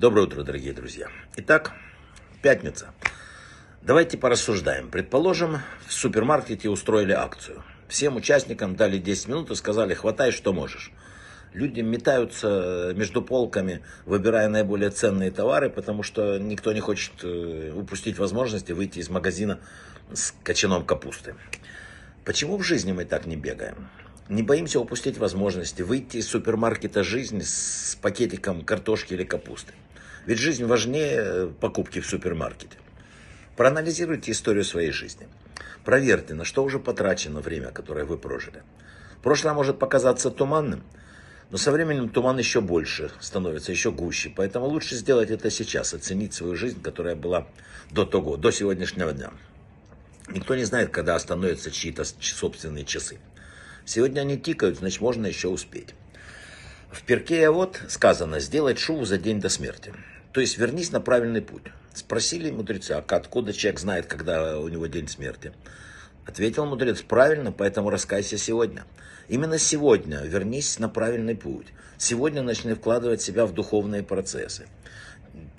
Доброе утро, дорогие друзья. Итак, пятница. Давайте порассуждаем. Предположим, в супермаркете устроили акцию. Всем участникам дали 10 минут и сказали, хватай, что можешь. Люди метаются между полками, выбирая наиболее ценные товары, потому что никто не хочет э, упустить возможности выйти из магазина с кочаном капусты. Почему в жизни мы так не бегаем? Не боимся упустить возможности выйти из супермаркета жизни с пакетиком картошки или капусты. Ведь жизнь важнее покупки в супермаркете. Проанализируйте историю своей жизни. Проверьте, на что уже потрачено время, которое вы прожили. Прошлое может показаться туманным, но со временем туман еще больше становится, еще гуще. Поэтому лучше сделать это сейчас, оценить свою жизнь, которая была до того, до сегодняшнего дня. Никто не знает, когда остановятся чьи-то собственные часы. Сегодня они тикают, значит, можно еще успеть. В перке вот сказано «сделать шуву за день до смерти». То есть вернись на правильный путь. Спросили мудреца, а откуда человек знает, когда у него день смерти? Ответил мудрец, правильно, поэтому раскайся сегодня. Именно сегодня вернись на правильный путь. Сегодня начни вкладывать себя в духовные процессы.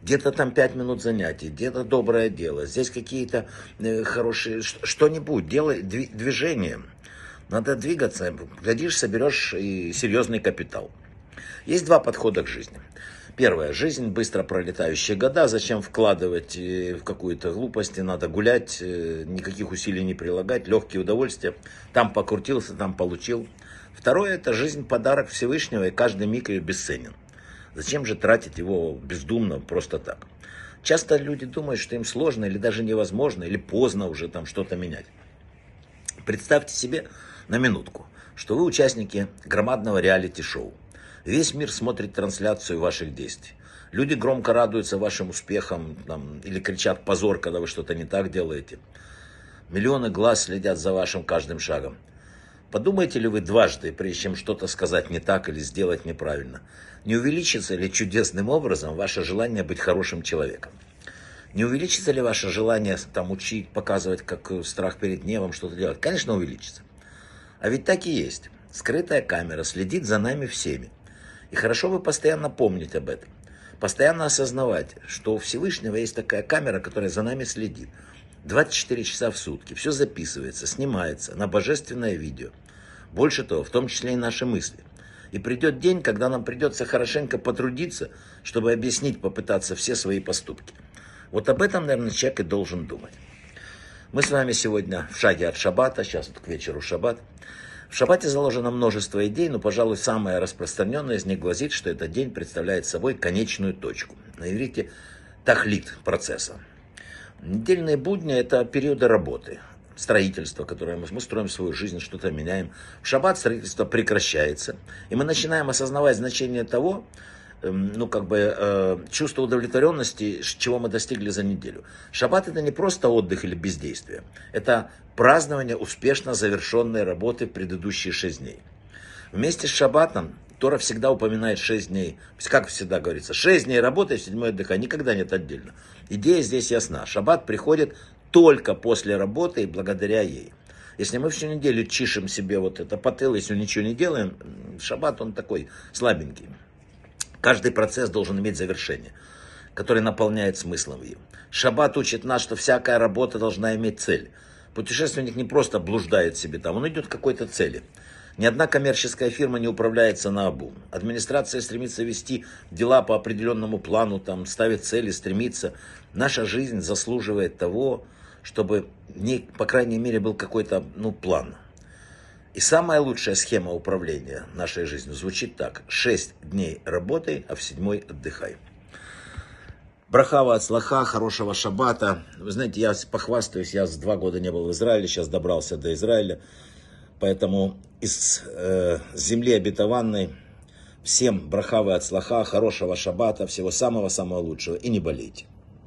Где-то там пять минут занятий, где-то доброе дело, здесь какие-то э, хорошие, что-нибудь, делай движение. Надо двигаться, глядишь, соберешь и серьезный капитал. Есть два подхода к жизни. Первое. Жизнь быстро пролетающие года. Зачем вкладывать э, в какую-то глупость? Надо гулять, э, никаких усилий не прилагать, легкие удовольствия. Там покрутился, там получил. Второе. Это жизнь подарок Всевышнего, и каждый миг ее бесценен. Зачем же тратить его бездумно, просто так? Часто люди думают, что им сложно или даже невозможно, или поздно уже там что-то менять. Представьте себе, на минутку, что вы участники громадного реалити-шоу. Весь мир смотрит трансляцию ваших действий. Люди громко радуются вашим успехам там, или кричат позор, когда вы что-то не так делаете. Миллионы глаз следят за вашим каждым шагом. Подумаете ли вы дважды, прежде чем что-то сказать не так или сделать неправильно? Не увеличится ли чудесным образом ваше желание быть хорошим человеком? Не увеличится ли ваше желание там учить, показывать, как страх перед небом, что-то делать? Конечно, увеличится. А ведь так и есть. Скрытая камера следит за нами всеми. И хорошо бы постоянно помнить об этом. Постоянно осознавать, что у Всевышнего есть такая камера, которая за нами следит. 24 часа в сутки. Все записывается, снимается на божественное видео. Больше того, в том числе и наши мысли. И придет день, когда нам придется хорошенько потрудиться, чтобы объяснить, попытаться все свои поступки. Вот об этом, наверное, человек и должен думать. Мы с вами сегодня в шаге от шаббата, сейчас вот к вечеру шаббат. В шаббате заложено множество идей, но, пожалуй, самая распространенная из них гласит, что этот день представляет собой конечную точку. На иврите тахлит процесса. Недельные будни – это периоды работы, строительство, которое мы, мы строим свою жизнь, что-то меняем. В шаббат строительство прекращается, и мы начинаем осознавать значение того, ну, как бы, э, чувство удовлетворенности, чего мы достигли за неделю. Шаббат это не просто отдых или бездействие. Это празднование успешно завершенной работы в предыдущие шесть дней. Вместе с шаббатом Тора всегда упоминает шесть дней. Как всегда говорится, шесть дней работы, седьмой отдыха. Никогда нет отдельно. Идея здесь ясна. Шаббат приходит только после работы и благодаря ей. Если мы всю неделю чишем себе вот это потыл, если ничего не делаем, шаббат он такой слабенький. Каждый процесс должен иметь завершение, которое наполняет смыслом его. Шаббат учит нас, что всякая работа должна иметь цель. Путешественник не просто блуждает себе там, он идет к какой-то цели. Ни одна коммерческая фирма не управляется на обум. Администрация стремится вести дела по определенному плану, там, ставит цели, стремится. Наша жизнь заслуживает того, чтобы, не, по крайней мере, был какой-то ну, план. И самая лучшая схема управления нашей жизнью звучит так. Шесть дней работай, а в седьмой отдыхай. Брахава от слаха, хорошего шаббата. Вы знаете, я похвастаюсь, я два года не был в Израиле, сейчас добрался до Израиля. Поэтому из э, земли обетованной всем брахавы от слаха, хорошего шаббата, всего самого-самого лучшего. И не болейте.